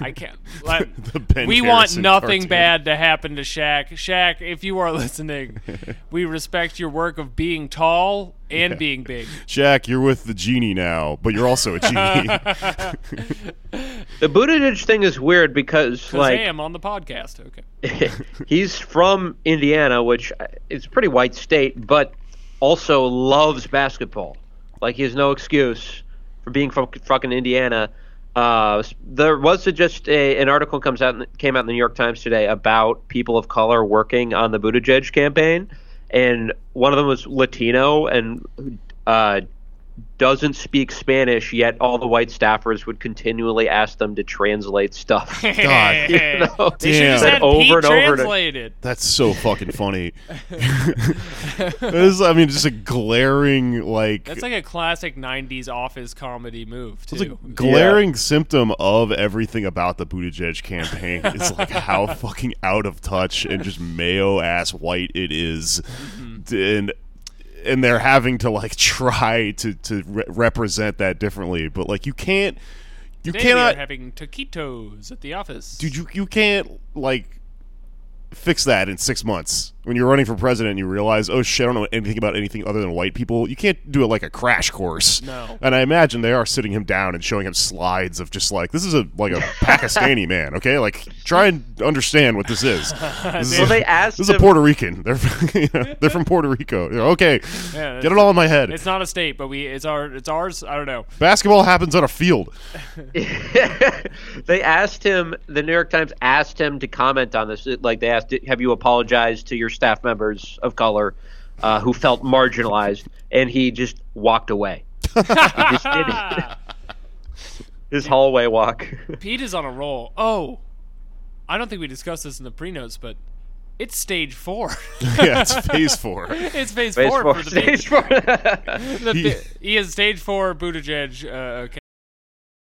I can't. Let, The Ben we want nothing cartoon. bad to happen to Shaq. Shaq, if you are listening, we respect your work of being tall and being big. Jack, you're with the genie now, but you're also a genie. The Buttigieg thing is weird because Because like I am on the podcast. Okay. he's from Indiana, which uh, is a pretty white state, but also loves basketball. Like he has no excuse for being from fucking Indiana. Uh, there was just a, an article comes out came out in the New York Times today about people of color working on the Buttigieg campaign, and one of them was Latino and uh, doesn't speak Spanish. Yet all the white staffers would continually ask them to translate stuff. God. You know? They should have Damn. had Over and over to- translated. That's so fucking funny. this is, I mean, just a glaring like, That's like a classic '90s office comedy move it's a too. glaring symptom of everything about the Buttigieg campaign. It's like how fucking out of touch and just mayo ass white it is. Mm-hmm. and and they're having to like try to to re- represent that differently, but like you can't. You Today cannot having taquitos at the office. dude you, you can't like fix that in six months when you're running for president and you realize oh shit i don't know anything about anything other than white people you can't do it like a crash course No. and i imagine they are sitting him down and showing him slides of just like this is a like a pakistani man okay like try and understand what this is this is, Well, a, they asked this is a puerto rican they're you know, they're from puerto rico You know, okay Yeah, get it all in my head It's not a state, but we it's our it's ours. I don't know. basketball happens on a field they asked him. The New York Times asked him to comment on this. Like they asked, "Have you apologized to your staff members of color uh, who felt marginalized?" And he just walked away. he just did his hallway walk. Pete is on a roll. Oh, I don't think we discussed this in the pre-notes, but it's stage four. yeah it's phase four it's phase, Phase four, four, for the stage four. The He- he is stage four Buttigieg uh,